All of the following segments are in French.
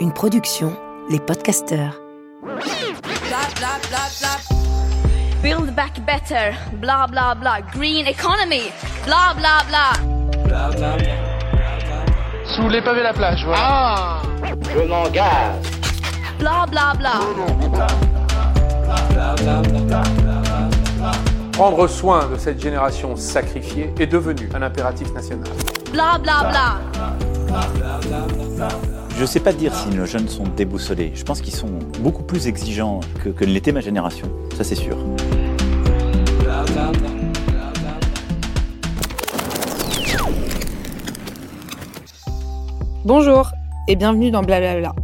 Une production, les podcasteurs. Build back better, blah blah blah. Green economy, blah blah blah. Sous les pavés la plage, voilà. Ah Je m'engage. Blah blah blah. Prendre soin de cette génération sacrifiée est devenu un impératif national. Blah blah blah. Je ne sais pas dire si nos jeunes sont déboussolés. Je pense qu'ils sont beaucoup plus exigeants que, que ne l'était ma génération. Ça, c'est sûr. Bonjour et bienvenue dans Blablabla,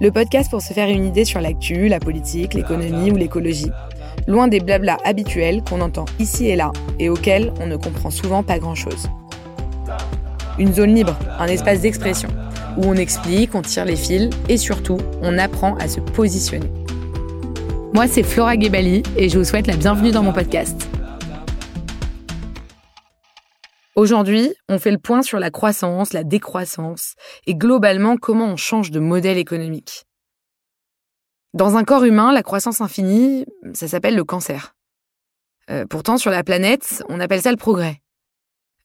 le podcast pour se faire une idée sur l'actu, la politique, l'économie ou l'écologie. Loin des blabla habituels qu'on entend ici et là et auxquels on ne comprend souvent pas grand-chose. Une zone libre, un espace d'expression, où on explique, on tire les fils et surtout, on apprend à se positionner. Moi, c'est Flora Gebali et je vous souhaite la bienvenue dans mon podcast. Aujourd'hui, on fait le point sur la croissance, la décroissance et globalement comment on change de modèle économique. Dans un corps humain, la croissance infinie, ça s'appelle le cancer. Euh, pourtant, sur la planète, on appelle ça le progrès.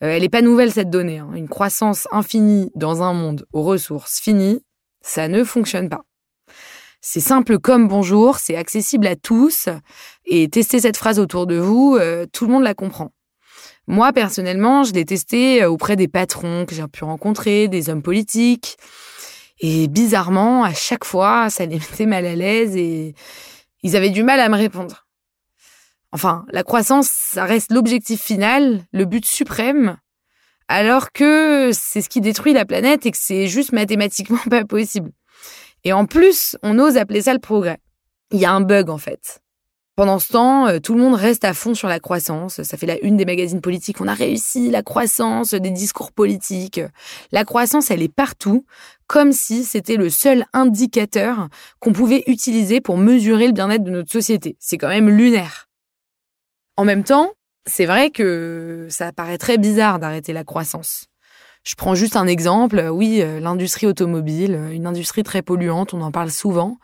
Euh, elle n'est pas nouvelle cette donnée. Hein. Une croissance infinie dans un monde aux ressources finies, ça ne fonctionne pas. C'est simple comme bonjour, c'est accessible à tous, et tester cette phrase autour de vous, euh, tout le monde la comprend. Moi, personnellement, je l'ai testé euh, auprès des patrons que j'ai pu rencontrer, des hommes politiques. Et bizarrement, à chaque fois, ça les mettait mal à l'aise et ils avaient du mal à me répondre. Enfin, la croissance, ça reste l'objectif final, le but suprême, alors que c'est ce qui détruit la planète et que c'est juste mathématiquement pas possible. Et en plus, on ose appeler ça le progrès. Il y a un bug en fait. Pendant ce temps, euh, tout le monde reste à fond sur la croissance. Ça fait la une des magazines politiques. On a réussi la croissance, des discours politiques. La croissance, elle est partout, comme si c'était le seul indicateur qu'on pouvait utiliser pour mesurer le bien-être de notre société. C'est quand même lunaire. En même temps, c'est vrai que ça paraît très bizarre d'arrêter la croissance. Je prends juste un exemple. Oui, euh, l'industrie automobile, une industrie très polluante, on en parle souvent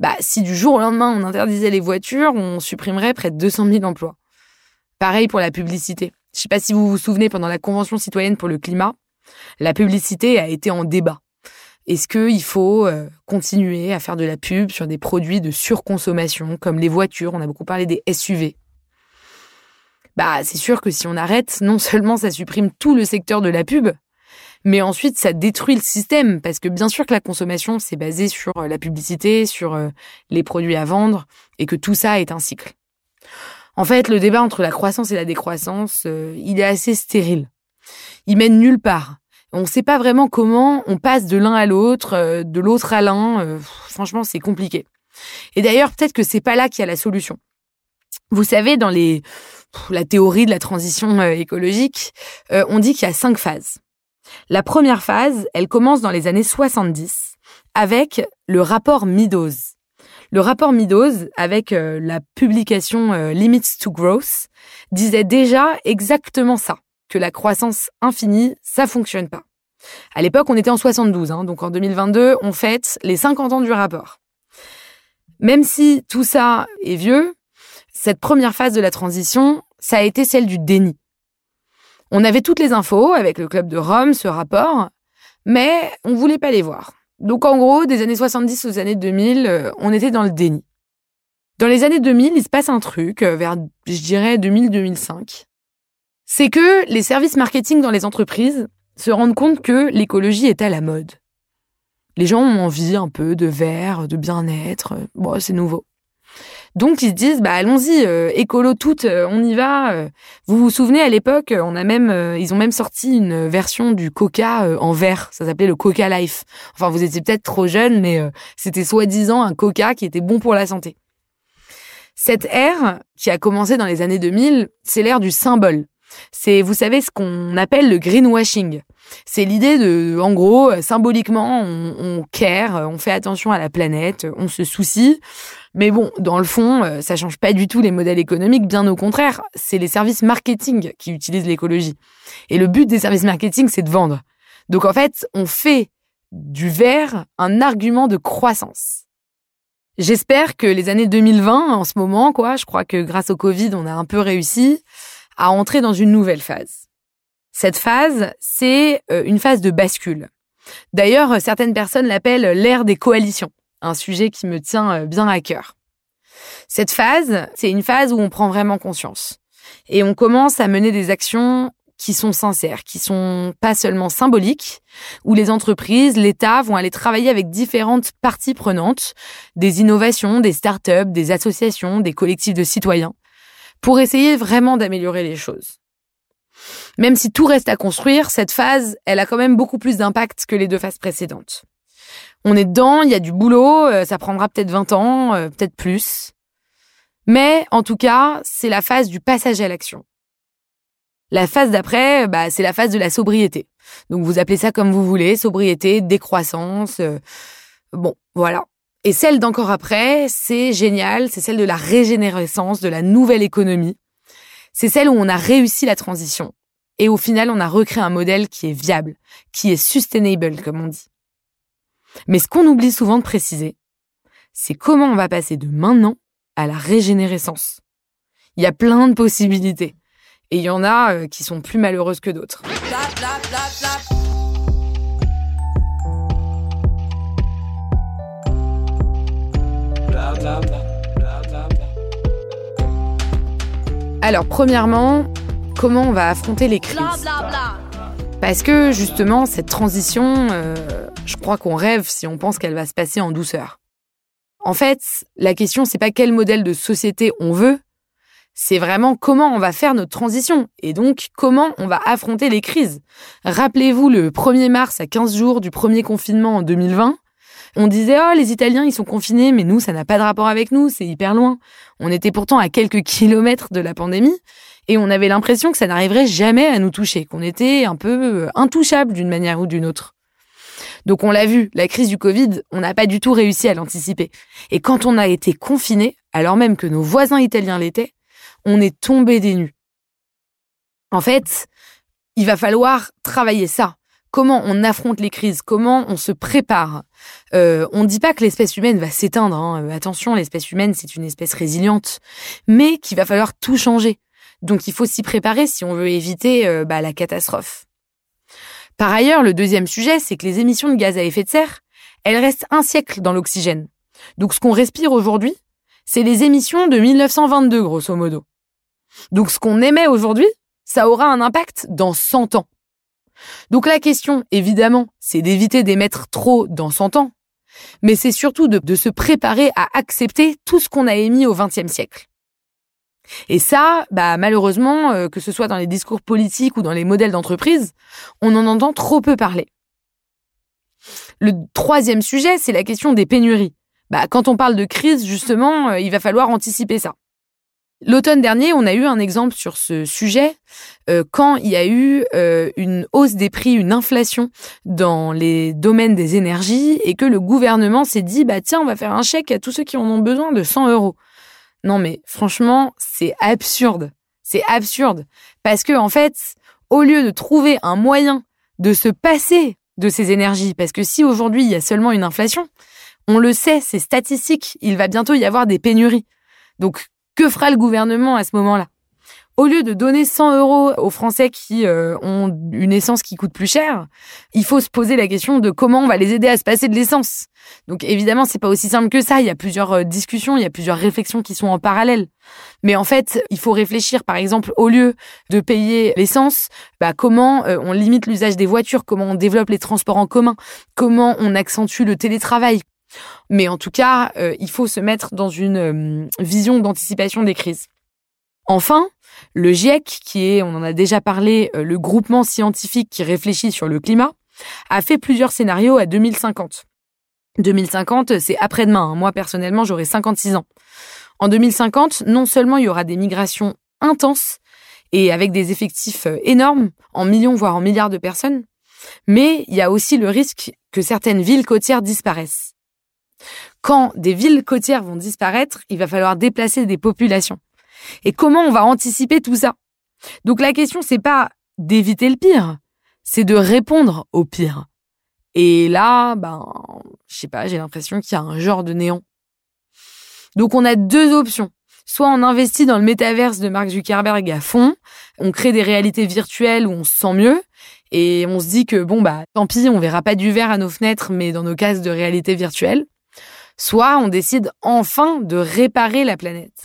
bah, si du jour au lendemain on interdisait les voitures, on supprimerait près de 200 000 emplois. Pareil pour la publicité. Je sais pas si vous vous souvenez, pendant la Convention citoyenne pour le climat, la publicité a été en débat. Est-ce qu'il faut euh, continuer à faire de la pub sur des produits de surconsommation comme les voitures? On a beaucoup parlé des SUV. Bah, c'est sûr que si on arrête, non seulement ça supprime tout le secteur de la pub, mais ensuite ça détruit le système parce que bien sûr que la consommation c'est basé sur euh, la publicité, sur euh, les produits à vendre et que tout ça est un cycle. En fait, le débat entre la croissance et la décroissance, euh, il est assez stérile. Il mène nulle part. On ne sait pas vraiment comment on passe de l'un à l'autre, de l'autre à l'un. franchement, c'est compliqué. Et d'ailleurs, peut-être que c'est pas là qu'il y a la solution. Vous savez, dans les la théorie de la transition écologique, on dit qu'il y a cinq phases. La première phase, elle commence dans les années 70 avec le rapport Meadows. Le rapport Meadows, avec euh, la publication euh, Limits to Growth, disait déjà exactement ça, que la croissance infinie, ça fonctionne pas. À l'époque, on était en 72, hein, donc en 2022, on fête les 50 ans du rapport. Même si tout ça est vieux, cette première phase de la transition, ça a été celle du déni. On avait toutes les infos avec le club de Rome, ce rapport, mais on voulait pas les voir. Donc en gros, des années 70 aux années 2000, euh, on était dans le déni. Dans les années 2000, il se passe un truc, euh, vers, je dirais, 2000-2005. C'est que les services marketing dans les entreprises se rendent compte que l'écologie est à la mode. Les gens ont envie un peu de verre, de bien-être. Bon, c'est nouveau. Donc ils se disent bah allons-y, euh, écolo toutes, euh, on y va. Euh. Vous vous souvenez à l'époque, on a même ils ont même sorti une version du Coca en verre, ça s'appelait le Coca Life. Enfin vous étiez peut-être trop jeune mais c'était soi-disant un Coca qui était bon pour la santé. Cette ère qui a commencé dans les années 2000, c'est l'ère du symbole. C'est, vous savez, ce qu'on appelle le greenwashing. C'est l'idée de, en gros, symboliquement, on, on care, on fait attention à la planète, on se soucie, mais bon, dans le fond, euh, ça change pas du tout les modèles économiques, bien au contraire, c'est les services marketing qui utilisent l'écologie. Et le but des services marketing, c'est de vendre. Donc en fait, on fait du vert un argument de croissance. J'espère que les années 2020, en ce moment, quoi, je crois que grâce au Covid, on a un peu réussi à entrer dans une nouvelle phase. Cette phase, c'est euh, une phase de bascule. D'ailleurs, certaines personnes l'appellent l'ère des coalitions, un sujet qui me tient euh, bien à cœur. Cette phase, c'est une phase où on prend vraiment conscience et on commence à mener des actions qui sont sincères, qui sont pas seulement symboliques, où les entreprises, l'État vont aller travailler avec différentes parties prenantes, des innovations, des startups, des associations, des collectifs de citoyens, pour essayer vraiment d'améliorer les choses. Même si tout reste à construire, cette phase, elle a quand même beaucoup plus d'impact que les deux phases précédentes. On est dedans, il y a du boulot, euh, ça prendra peut-être 20 ans, euh, peut-être plus. Mais en tout cas, c'est la phase du passage à l'action. La phase d'après, bah, c'est la phase de la sobriété. Donc vous appelez ça comme vous voulez, sobriété, décroissance. Euh, bon, voilà. Et celle d'encore après, c'est génial, c'est celle de la régénérescence, de la nouvelle économie. C'est celle où on a réussi la transition. Et au final, on a recréé un modèle qui est viable, qui est sustainable, comme on dit. Mais ce qu'on oublie souvent de préciser, c'est comment on va passer de maintenant à la régénérescence. Il y a plein de possibilités. Et il y en a euh, qui sont plus malheureuses que d'autres. Alors, premièrement, comment on va affronter les crises Parce que justement, cette transition, euh, je crois qu'on rêve si on pense qu'elle va se passer en douceur. En fait, la question, c'est pas quel modèle de société on veut, c'est vraiment comment on va faire notre transition et donc comment on va affronter les crises. Rappelez-vous le 1er mars à 15 jours du premier confinement en 2020. On disait, oh, les Italiens, ils sont confinés, mais nous, ça n'a pas de rapport avec nous, c'est hyper loin. On était pourtant à quelques kilomètres de la pandémie et on avait l'impression que ça n'arriverait jamais à nous toucher, qu'on était un peu euh, intouchable d'une manière ou d'une autre. Donc on l'a vu, la crise du Covid, on n'a pas du tout réussi à l'anticiper. Et quand on a été confiné, alors même que nos voisins italiens l'étaient, on est tombé des nues. En fait, il va falloir travailler ça. Comment on affronte les crises, comment on se prépare. Euh, on ne dit pas que l'espèce humaine va s'éteindre. Hein. Attention, l'espèce humaine, c'est une espèce résiliente, mais qu'il va falloir tout changer. Donc il faut s'y préparer si on veut éviter euh, bah, la catastrophe. Par ailleurs, le deuxième sujet, c'est que les émissions de gaz à effet de serre, elles restent un siècle dans l'oxygène. Donc ce qu'on respire aujourd'hui, c'est les émissions de 1922, grosso modo. Donc ce qu'on émet aujourd'hui, ça aura un impact dans 100 ans. Donc la question, évidemment, c'est d'éviter d'émettre trop dans 100 ans, mais c'est surtout de, se préparer à accepter tout ce qu'on a émis au XXe siècle. Et ça, bah malheureusement, euh, que ce soit dans les discours politiques ou dans les modèles d'entreprise, on en entend trop peu parler. Le troisième sujet, c'est la question des pénuries. Bah, quand on parle de crise, justement, euh, il va falloir anticiper ça. L'automne dernier, on a eu un exemple sur ce sujet euh, quand il y a eu euh, une hausse des prix, une inflation dans les domaines des énergies et que le gouvernement s'est dit bah tiens on va faire un chèque à tous ceux qui en ont besoin de 100 euros. Non mais franchement c'est absurde, c'est absurde parce que en fait au lieu de trouver un moyen de se passer de ces énergies, parce que si aujourd'hui il y a seulement une inflation, on le sait, c'est statistique, il va bientôt y avoir des pénuries. Donc que fera le gouvernement à ce moment-là? Au lieu de donner 100 euros aux Français qui euh, ont une essence qui coûte plus cher, il faut se poser la question de comment on va les aider à se passer de l'essence. Donc évidemment, c'est pas aussi simple que ça. Il y a plusieurs euh, discussions, il y a plusieurs réflexions qui sont en parallèle. Mais en fait, il faut réfléchir, par exemple, au lieu de payer l'essence, bah, comment euh, on limite l'usage des voitures, comment on développe les transports en commun, comment on accentue le télétravail, mais en tout cas, euh, il faut se mettre dans une euh, vision d'anticipation des crises. Enfin, le GIEC, qui est, on en a déjà parlé, euh, le groupement scientifique qui réfléchit sur le climat, a fait plusieurs scénarios à 2050. 2050, c'est après-demain. Hein. Moi, personnellement, j'aurai 56 ans. En 2050, non seulement il y aura des migrations intenses et avec des effectifs énormes, en millions voire en milliards de personnes, mais il y a aussi le risque que certaines villes côtières disparaissent. Quand des villes côtières vont disparaître, il va falloir déplacer des populations. Et comment on va anticiper tout ça? Donc la question, c'est pas d'éviter le pire, c'est de répondre au pire. Et là, ben, je sais pas, j'ai l'impression qu'il y a un genre de néant. Donc on a deux options. Soit on investit dans le métaverse de Mark Zuckerberg à fond, on crée des réalités virtuelles où on se sent mieux, et on se dit que bon bah tant pis, on verra pas du verre à nos fenêtres, mais dans nos cases de réalité virtuelle. Soit on décide enfin de réparer la planète.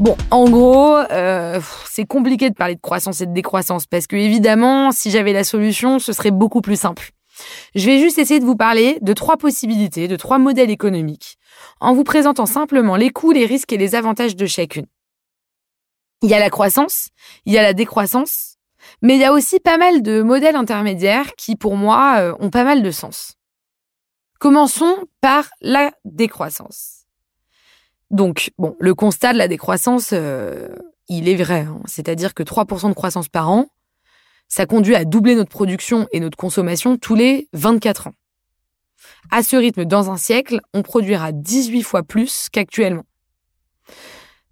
Bon, en gros, euh, c'est compliqué de parler de croissance et de décroissance parce que évidemment, si j'avais la solution, ce serait beaucoup plus simple. Je vais juste essayer de vous parler de trois possibilités, de trois modèles économiques, en vous présentant simplement les coûts, les risques et les avantages de chacune. Il y a la croissance, il y a la décroissance, mais il y a aussi pas mal de modèles intermédiaires qui, pour moi, euh, ont pas mal de sens. Commençons par la décroissance. Donc, bon, le constat de la décroissance, euh, il est vrai. Hein. C'est-à-dire que 3% de croissance par an, ça conduit à doubler notre production et notre consommation tous les 24 ans. À ce rythme, dans un siècle, on produira 18 fois plus qu'actuellement.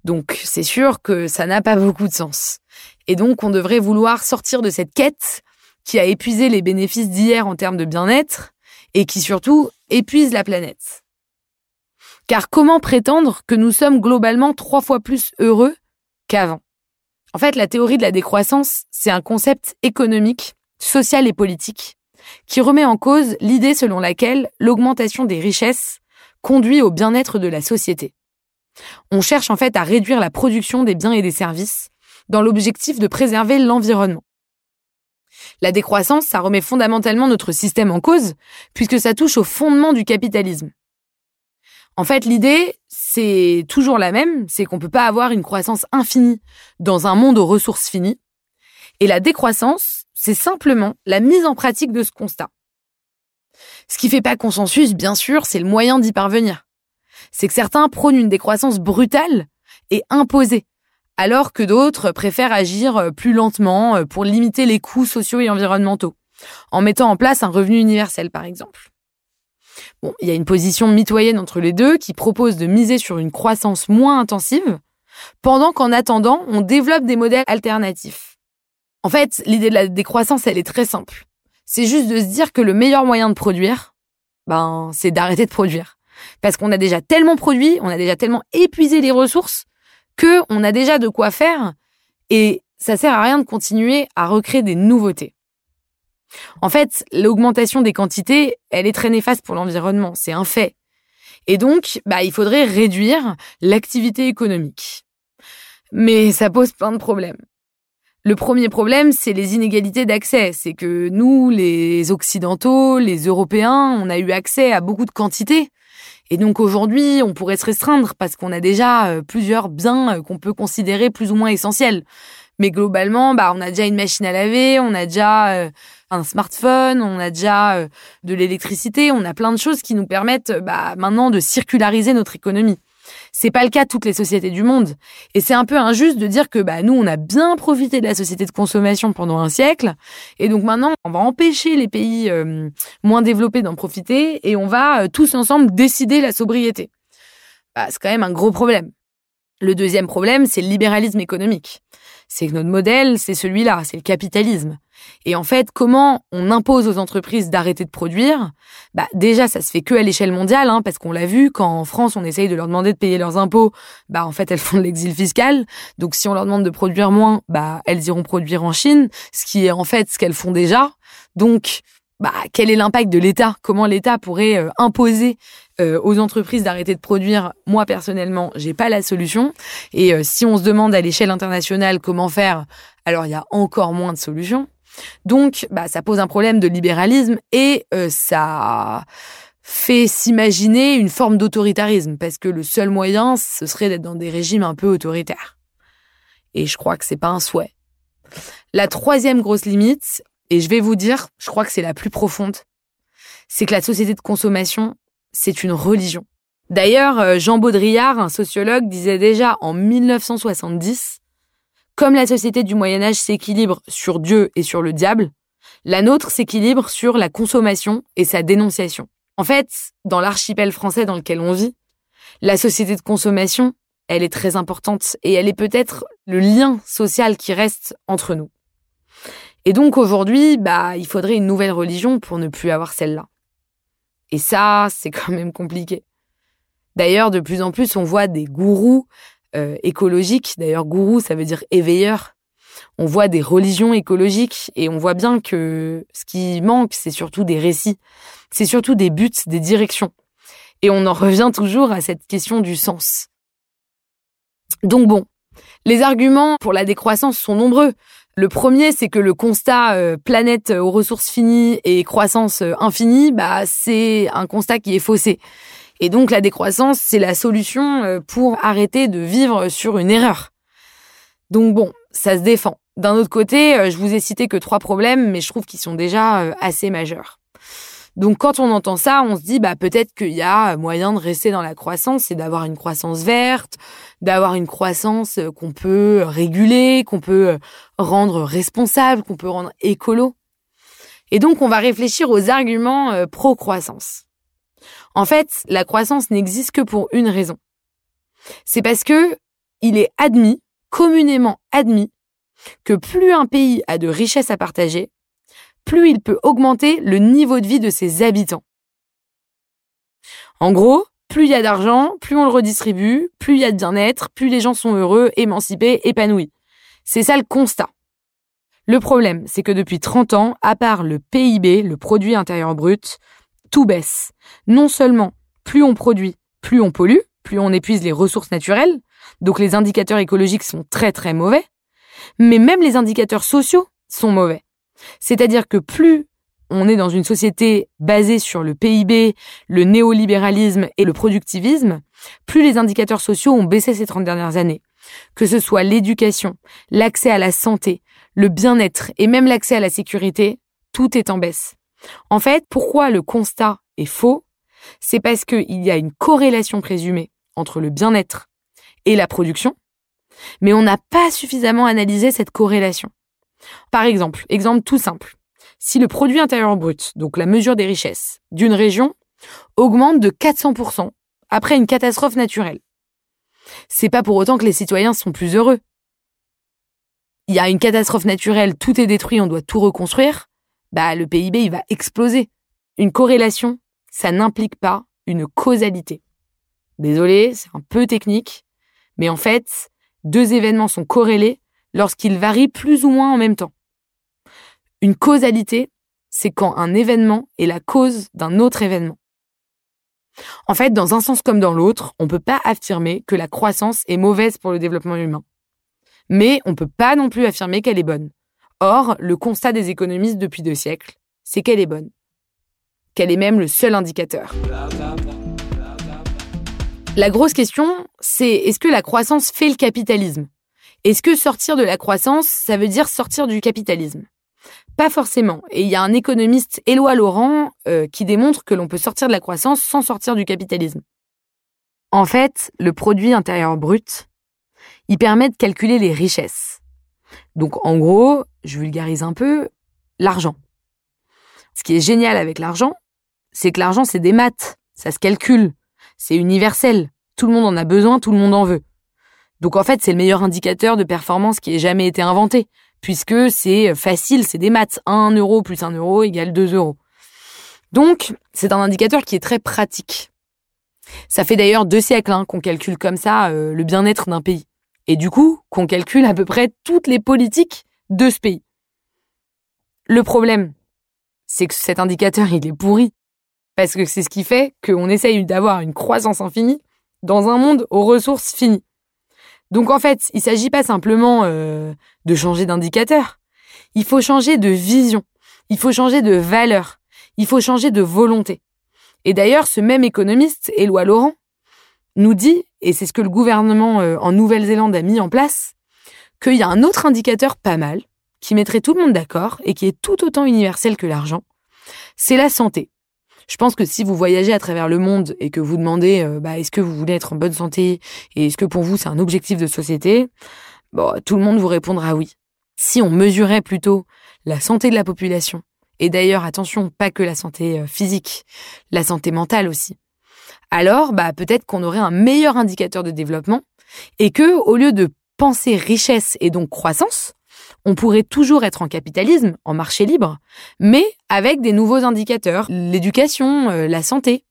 Donc, c'est sûr que ça n'a pas beaucoup de sens. Et donc, on devrait vouloir sortir de cette quête qui a épuisé les bénéfices d'hier en termes de bien-être et qui surtout épuise la planète. Car comment prétendre que nous sommes globalement trois fois plus heureux qu'avant? En fait, la théorie de la décroissance, c'est un concept économique, social et politique qui remet en cause l'idée selon laquelle l'augmentation des richesses conduit au bien-être de la société. On cherche en fait à réduire la production des biens et des services dans l'objectif de préserver l'environnement. La décroissance, ça remet fondamentalement notre système en cause, puisque ça touche au fondement du capitalisme. En fait, l'idée, c'est toujours la même, c'est qu'on peut pas avoir une croissance infinie dans un monde aux ressources finies. Et la décroissance, c'est simplement la mise en pratique de ce constat. Ce qui fait pas consensus, bien sûr, c'est le moyen d'y parvenir. C'est que certains prônent une décroissance brutale et imposée, alors que d'autres préfèrent agir plus lentement pour limiter les coûts sociaux et environnementaux, en mettant en place un revenu universel, par exemple. Bon, il y a une position mitoyenne entre les deux qui propose de miser sur une croissance moins intensive, pendant qu'en attendant, on développe des modèles alternatifs. En fait, l'idée de la décroissance, elle est très simple. C'est juste de se dire que le meilleur moyen de produire, ben, c'est d'arrêter de produire. Parce qu'on a déjà tellement produit, on a déjà tellement épuisé les ressources, que on a déjà de quoi faire, et ça sert à rien de continuer à recréer des nouveautés. En fait, l'augmentation des quantités, elle est très néfaste pour l'environnement, c'est un fait. Et donc, bah, il faudrait réduire l'activité économique. Mais ça pose plein de problèmes. Le premier problème, c'est les inégalités d'accès. C'est que nous, les Occidentaux, les Européens, on a eu accès à beaucoup de quantités. Et donc aujourd'hui, on pourrait se restreindre parce qu'on a déjà euh, plusieurs biens euh, qu'on peut considérer plus ou moins essentiels. Mais globalement, bah, on a déjà une machine à laver, on a déjà euh, un smartphone, on a déjà de l'électricité, on a plein de choses qui nous permettent bah, maintenant de circulariser notre économie. C'est pas le cas de toutes les sociétés du monde. Et c'est un peu injuste de dire que bah, nous, on a bien profité de la société de consommation pendant un siècle. Et donc maintenant, on va empêcher les pays euh, moins développés d'en profiter et on va tous ensemble décider la sobriété. Bah, c'est quand même un gros problème. Le deuxième problème, c'est le libéralisme économique. C'est que notre modèle, c'est celui-là, c'est le capitalisme. Et en fait, comment on impose aux entreprises d'arrêter de produire? Bah déjà, ça se fait que à l'échelle mondiale, hein, parce qu'on l'a vu quand en France on essaye de leur demander de payer leurs impôts, bah en fait elles font de l'exil fiscal. Donc si on leur demande de produire moins, bah elles iront produire en Chine, ce qui est en fait ce qu'elles font déjà. Donc bah, quel est l'impact de l'État? Comment l'État pourrait euh, imposer euh, aux entreprises d'arrêter de produire? Moi personnellement, j'ai pas la solution. Et euh, si on se demande à l'échelle internationale comment faire, alors il y a encore moins de solutions. Donc, bah, ça pose un problème de libéralisme et ça fait s'imaginer une forme d'autoritarisme parce que le seul moyen, ce serait d'être dans des régimes un peu autoritaires. Et je crois que c'est pas un souhait. La troisième grosse limite, et je vais vous dire, je crois que c'est la plus profonde, c'est que la société de consommation, c'est une religion. D'ailleurs, euh, Jean Baudrillard, un sociologue, disait déjà en 1970, comme la société du Moyen Âge s'équilibre sur Dieu et sur le diable, la nôtre s'équilibre sur la consommation et sa dénonciation. En fait, dans l'archipel français dans lequel on vit, La société de consommation, elle est très importante et elle est peut-être le lien social qui reste entre nous. Et donc aujourd'hui, bah, il faudrait une nouvelle religion pour ne plus avoir celle-là. Et ça, c'est quand même compliqué. D'ailleurs, de plus en plus, on voit des gourous euh, écologiques. D'ailleurs, gourou, ça veut dire éveilleur. On voit des religions écologiques et on voit bien que ce qui manque, c'est surtout des récits. C'est surtout des buts, des directions. Et on en revient toujours à cette question du sens. Donc bon, les arguments pour la décroissance sont nombreux. Le premier, c'est que le constat euh, planète aux ressources finies et croissance euh, infinie, bah c'est un constat qui est faussé. Et donc la décroissance, c'est la solution euh, pour arrêter de vivre sur une erreur. Donc bon, ça se défend. D'un autre côté, je vous ai cité que trois problèmes, mais je trouve qu'ils sont déjà assez majeurs. Donc quand on entend ça, on se dit bah peut-être qu'il y a moyen de rester dans la croissance et d'avoir une croissance verte, d'avoir une croissance euh, qu'on peut réguler, qu'on peut euh, rendre responsable, qu'on peut rendre écolo. Et donc on va réfléchir aux arguments euh, pro-croissance. En fait, la croissance n'existe que pour une raison. C'est parce que il est admis, communément admis, que plus un pays a de richesses à partager, plus il peut augmenter le niveau de vie de ses habitants. En gros, plus il y a d'argent, plus on le redistribue, plus il y a de bien-être, plus les gens sont heureux, émancipés, épanouis. C'est ça le constat. Le problème, c'est que depuis 30 ans, à part le PIB, le produit intérieur brut, tout baisse. Non seulement plus on produit, plus on pollue, plus on épuise les ressources naturelles, donc les indicateurs écologiques sont très très mauvais, mais même les indicateurs sociaux sont mauvais. C'est-à-dire que plus on est dans une société basée sur le PIB, le néolibéralisme et le productivisme, plus les indicateurs sociaux ont baissé ces 30 dernières années. Que ce soit l'éducation, l'accès à la santé, le bien-être et même l'accès à la sécurité, tout est en baisse. En fait, pourquoi le constat est faux? C'est parce qu'il y a une corrélation présumée entre le bien-être et la production, mais on n'a pas suffisamment analysé cette corrélation. Par exemple, exemple tout simple. Si le produit intérieur brut, donc la mesure des richesses d'une région, augmente de 400% après une catastrophe naturelle, c'est pas pour autant que les citoyens sont plus heureux. Il y a une catastrophe naturelle, tout est détruit, on doit tout reconstruire, bah le PIB il va exploser. Une corrélation, ça n'implique pas une causalité. Désolé, c'est un peu technique, mais en fait, deux événements sont corrélés lorsqu'ils varient plus ou moins en même temps. Une causalité, c'est quand un événement est la cause d'un autre événement. En fait, dans un sens comme dans l'autre, on ne peut pas affirmer que la croissance est mauvaise pour le développement humain. Mais on ne peut pas non plus affirmer qu'elle est bonne. Or, le constat des économistes depuis deux siècles, c'est qu'elle est bonne. Qu'elle est même le seul indicateur. La grosse question, c'est est-ce que la croissance fait le capitalisme? Est-ce que sortir de la croissance, ça veut dire sortir du capitalisme? Pas forcément. Et il y a un économiste, Éloi Laurent, euh, qui démontre que l'on peut sortir de la croissance sans sortir du capitalisme. En fait, le produit intérieur brut, il permet de calculer les richesses. Donc en gros, je vulgarise un peu, l'argent. Ce qui est génial avec l'argent, c'est que l'argent, c'est des maths, ça se calcule, c'est universel, tout le monde en a besoin, tout le monde en veut. Donc en fait, c'est le meilleur indicateur de performance qui ait jamais été inventé, puisque c'est facile, c'est des maths. 1 euro plus 1 euro égale 2 euros. Donc, c'est un indicateur qui est très pratique. Ça fait d'ailleurs deux siècles hein, qu'on calcule comme ça euh, le bien-être d'un pays. Et du coup, qu'on calcule à peu près toutes les politiques de ce pays. Le problème, c'est que cet indicateur, il est pourri. Parce que c'est ce qui fait qu'on essaye d'avoir une croissance infinie dans un monde aux ressources finies. Donc en fait, il s'agit pas simplement euh, de changer d'indicateur. Il faut changer de vision. Il faut changer de valeur. Il faut changer de volonté. Et d'ailleurs, ce même économiste, Éloi Laurent, nous dit, et c'est ce que le gouvernement euh, en Nouvelle-Zélande a mis en place, qu'il y a un autre indicateur pas mal, qui mettrait tout le monde d'accord et qui est tout autant universel que l'argent, c'est la santé. Je pense que si vous voyagez à travers le monde et que vous demandez euh, bah, est-ce que vous voulez être en bonne santé et est-ce que pour vous c'est un objectif de société, bon, tout le monde vous répondra oui. Si on mesurait plutôt la santé de la population, et d'ailleurs attention, pas que la santé euh, physique, la santé mentale aussi, alors bah, peut-être qu'on aurait un meilleur indicateur de développement et que, au lieu de penser richesse et donc croissance, on pourrait toujours être en capitalisme, en marché libre, mais avec des nouveaux indicateurs, l'éducation, euh, la santé.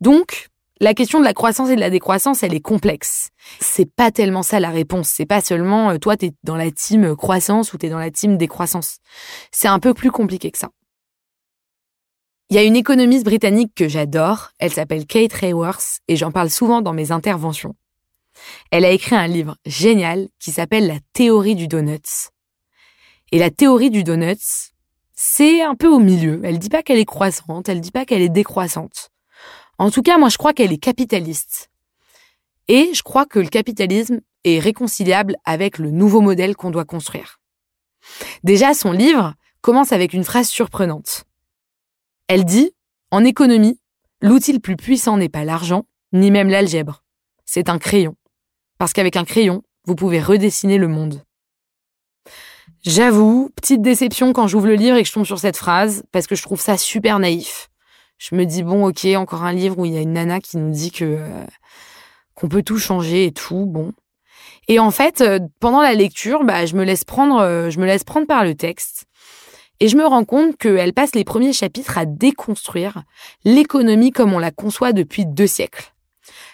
Donc, la question de la croissance et de la décroissance, elle est complexe. C'est pas tellement ça la réponse. C'est pas seulement euh, toi t'es dans la team croissance ou t'es dans la team décroissance. C'est un peu plus compliqué que ça. Il y a une économiste britannique que j'adore. Elle s'appelle Kate Raworth et j'en parle souvent dans mes interventions. Elle a écrit un livre génial qui s'appelle La théorie du donuts. Et la théorie du donuts, c'est un peu au milieu. Elle dit pas qu'elle est croissante, elle dit pas qu'elle est décroissante. En tout cas, moi je crois qu'elle est capitaliste. Et je crois que le capitalisme est réconciliable avec le nouveau modèle qu'on doit construire. Déjà, son livre commence avec une phrase surprenante. Elle dit, en économie, l'outil le plus puissant n'est pas l'argent, ni même l'algèbre. C'est un crayon. Parce qu'avec un crayon, vous pouvez redessiner le monde. J'avoue, petite déception quand j'ouvre le livre et que je tombe sur cette phrase, parce que je trouve ça super naïf. Je me dis, bon, ok, encore un livre où il y a une nana qui nous dit que euh, qu'on peut tout changer et tout, bon. Et en fait, euh, pendant la lecture, bah, je me laisse prendre, euh, je me laisse prendre par le texte. Et je me rends compte qu'elle passe les premiers chapitres à déconstruire l'économie comme on la conçoit depuis deux siècles.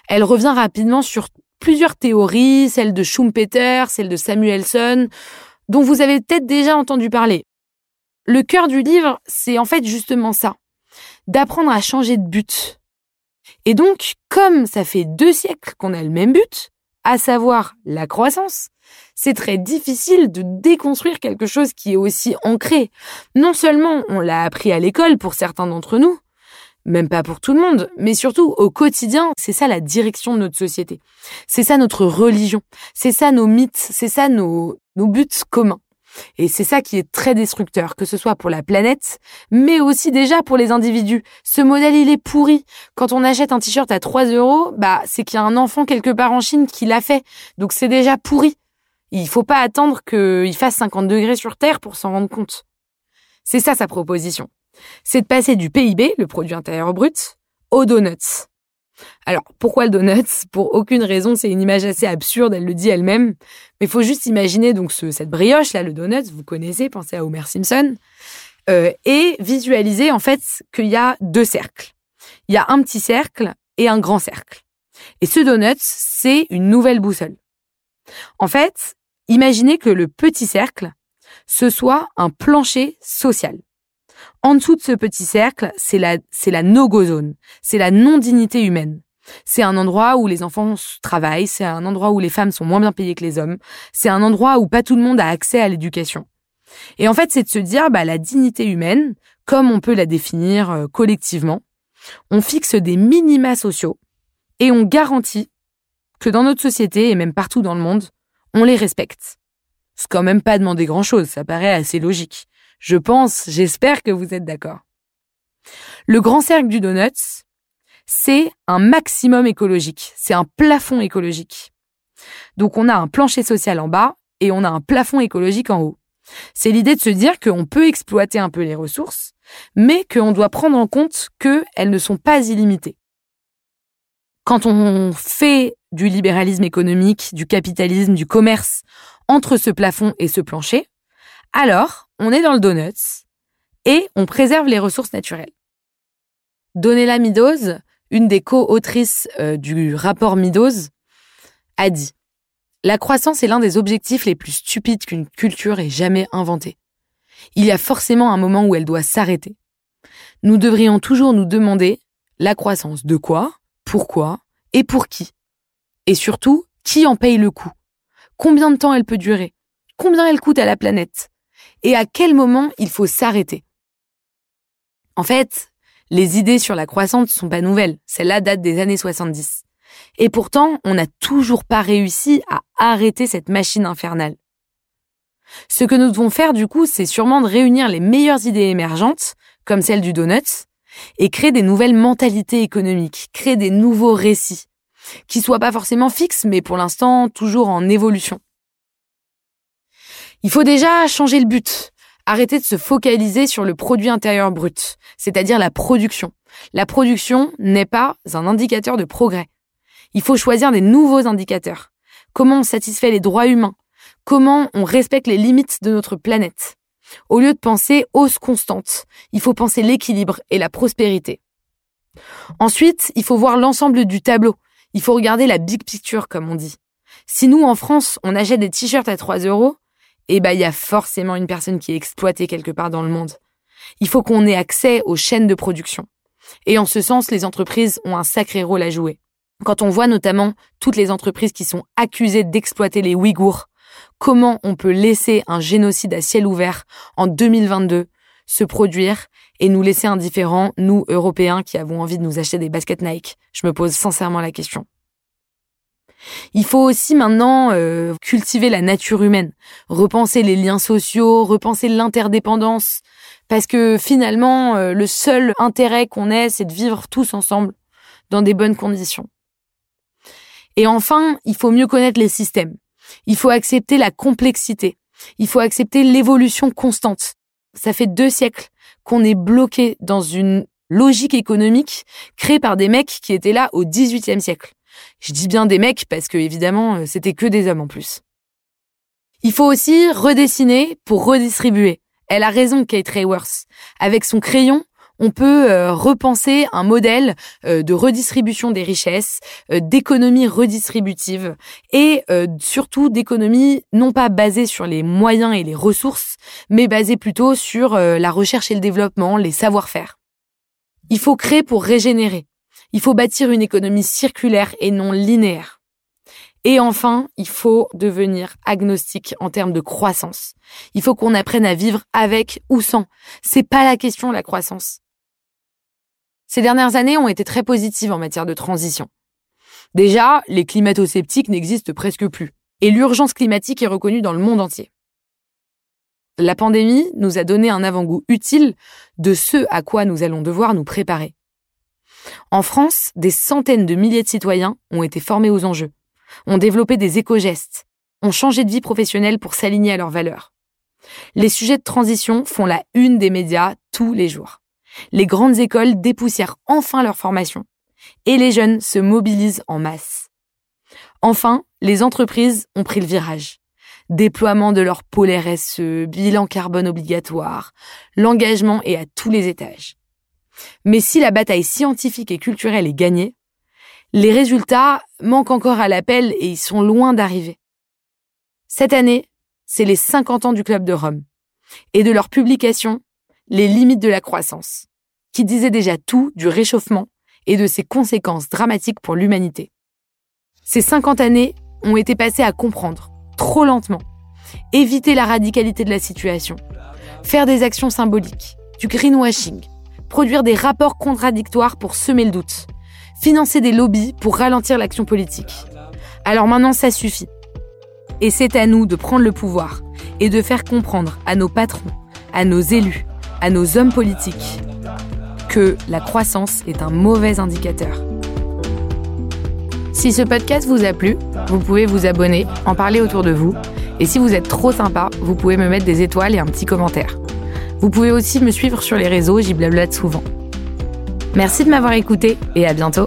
Elle revient rapidement sur plusieurs théories, celle de Schumpeter, celle de Samuelson, dont vous avez peut-être déjà entendu parler. Le cœur du livre, c'est en fait justement ça, d'apprendre à changer de but. Et donc, comme ça fait deux siècles qu'on a le même but, à savoir la croissance, c'est très difficile de déconstruire quelque chose qui est aussi ancré. Non seulement on l'a appris à l'école pour certains d'entre nous, même pas pour tout le monde, mais surtout au quotidien, c'est ça la direction de notre société. C'est ça notre religion. C'est ça nos mythes. C'est ça nos, nos buts communs. Et c'est ça qui est très destructeur, que ce soit pour la planète, mais aussi déjà pour les individus. Ce modèle, il est pourri. Quand on achète un t-shirt à 3 euros, bah, c'est qu'il y a un enfant quelque part en Chine qui l'a fait. Donc c'est déjà pourri. Il faut pas attendre qu'il fasse 50 degrés sur Terre pour s'en rendre compte. C'est ça sa proposition c'est de passer du PIB, le produit intérieur brut, aux donuts. Alors, pourquoi le donuts? Pour aucune raison, c'est une image assez absurde, elle le dit elle-même. Mais il faut juste imaginer donc cette brioche là, le donut, vous connaissez, pensez à Homer Simpson, euh, et visualiser en fait qu'il y a deux cercles. Il y a un petit cercle et un grand cercle. Et ce donut, c'est une nouvelle boussole. En fait, imaginez que le petit cercle, ce soit un plancher social. En dessous de ce petit cercle, c'est la, c'est la no-go zone. C'est la non-dignité humaine. C'est un endroit où les enfants travaillent, c'est un endroit où les femmes sont moins bien payées que les hommes, c'est un endroit où pas tout le monde a accès à l'éducation. Et en fait, c'est de se dire, bah, la dignité humaine, comme on peut la définir euh, collectivement, on fixe des minima sociaux et on garantit que dans notre société et même partout dans le monde, on les respecte. C'est quand même pas demander grand chose, ça paraît assez logique. Je pense, j'espère que vous êtes d'accord. Le grand cercle du Donuts, c'est un maximum écologique, c'est un plafond écologique. Donc on a un plancher social en bas et on a un plafond écologique en haut. C'est l'idée de se dire qu'on peut exploiter un peu les ressources, mais qu'on doit prendre en compte qu'elles ne sont pas illimitées. Quand on fait du libéralisme économique, du capitalisme, du commerce entre ce plafond et ce plancher, alors, on est dans le donuts et on préserve les ressources naturelles. Donella Meadows, une des co-autrices euh, du rapport Meadows, a dit La croissance est l'un des objectifs les plus stupides qu'une culture ait jamais inventé. Il y a forcément un moment où elle doit s'arrêter. Nous devrions toujours nous demander la croissance de quoi, pourquoi et pour qui? Et surtout, qui en paye le coût? Combien de temps elle peut durer? Combien elle coûte à la planète? Et à quel moment il faut s'arrêter? En fait, les idées sur la croissance sont pas nouvelles. Celle-là date des années 70. Et pourtant, on n'a toujours pas réussi à arrêter cette machine infernale. Ce que nous devons faire, du coup, c'est sûrement de réunir les meilleures idées émergentes, comme celle du donut, et créer des nouvelles mentalités économiques, créer des nouveaux récits, qui soient pas forcément fixes, mais pour l'instant toujours en évolution. Il faut déjà changer le but, Arrêter de se focaliser sur le produit intérieur brut, c'est-à-dire la production. La production n'est pas un indicateur de progrès. Il faut choisir des nouveaux indicateurs. Comment on satisfait les droits humains? Comment on respecte les limites de notre planète? Au lieu de penser hausse constante, il faut penser l'équilibre et la prospérité. Ensuite, il faut voir l'ensemble du tableau. Il faut regarder la big picture, comme on dit. Si nous, en France, on achète des t-shirts à 3 euros, eh ben, il y a forcément une personne qui est exploitée quelque part dans le monde. Il faut qu'on ait accès aux chaînes de production. Et en ce sens, les entreprises ont un sacré rôle à jouer. Quand on voit notamment toutes les entreprises qui sont accusées d'exploiter les Ouïghours, comment on peut laisser un génocide à ciel ouvert en 2022 se produire et nous laisser indifférents, nous, Européens, qui avons envie de nous acheter des baskets Nike? Je me pose sincèrement la question. Il faut aussi maintenant euh, cultiver la nature humaine, repenser les liens sociaux, repenser l'interdépendance, parce que finalement, euh, le seul intérêt qu'on ait, c'est de vivre tous ensemble dans des bonnes conditions. Et enfin, il faut mieux connaître les systèmes. Il faut accepter la complexité. Il faut accepter l'évolution constante. Ça fait deux siècles qu'on est bloqué dans une logique économique créée par des mecs qui étaient là au XVIIIe siècle. Je dis bien des mecs parce que évidemment, euh, c'était que des hommes en plus. Il faut aussi redessiner pour redistribuer. Elle a raison, Kate Rayworth. Avec son crayon, on peut euh, repenser un modèle euh, de redistribution des richesses, d'économie redistributive et surtout d'économie non pas basée sur les moyens et les ressources, mais basée plutôt sur la recherche et le développement, les savoir-faire. Il faut créer pour régénérer. Il faut bâtir une économie circulaire et non linéaire. Et enfin, il faut devenir agnostique en termes de croissance. Il faut qu'on apprenne à vivre avec ou sans. C'est pas la question, la croissance. Ces dernières années ont été très positives en matière de transition. Déjà, les climato-sceptiques n'existent presque plus. Et l'urgence climatique est reconnue dans le monde entier. La pandémie nous a donné un avant-goût utile de ce à quoi nous allons devoir nous préparer. En France, des centaines de milliers de citoyens ont été formés aux enjeux, ont développé des éco-gestes, ont changé de vie professionnelle pour s'aligner à leurs valeurs. Les sujets de transition font la une des médias tous les jours. Les grandes écoles dépoussièrent enfin leur formation et les jeunes se mobilisent en masse. Enfin, les entreprises ont pris le virage. Déploiement de leur pôle RSE, bilan carbone obligatoire, l'engagement est à tous les étages. Mais si la bataille scientifique et culturelle est gagnée, les résultats manquent encore à l'appel et ils sont loin d'arriver. Cette année, c'est les 50 ans du Club de Rome et de leur publication Les limites de la croissance, qui disait déjà tout du réchauffement et de ses conséquences dramatiques pour l'humanité. Ces 50 années ont été passées à comprendre, trop lentement, éviter la radicalité de la situation, faire des actions symboliques, du greenwashing, produire des rapports contradictoires pour semer le doute, financer des lobbies pour ralentir l'action politique. Alors maintenant, ça suffit. Et c'est à nous de prendre le pouvoir et de faire comprendre à nos patrons, à nos élus, à nos hommes politiques que la croissance est un mauvais indicateur. Si ce podcast vous a plu, vous pouvez vous abonner, en parler autour de vous, et si vous êtes trop sympa, vous pouvez me mettre des étoiles et un petit commentaire. Vous pouvez aussi me suivre sur les réseaux, j'y blablate souvent. Merci de m'avoir écouté et à bientôt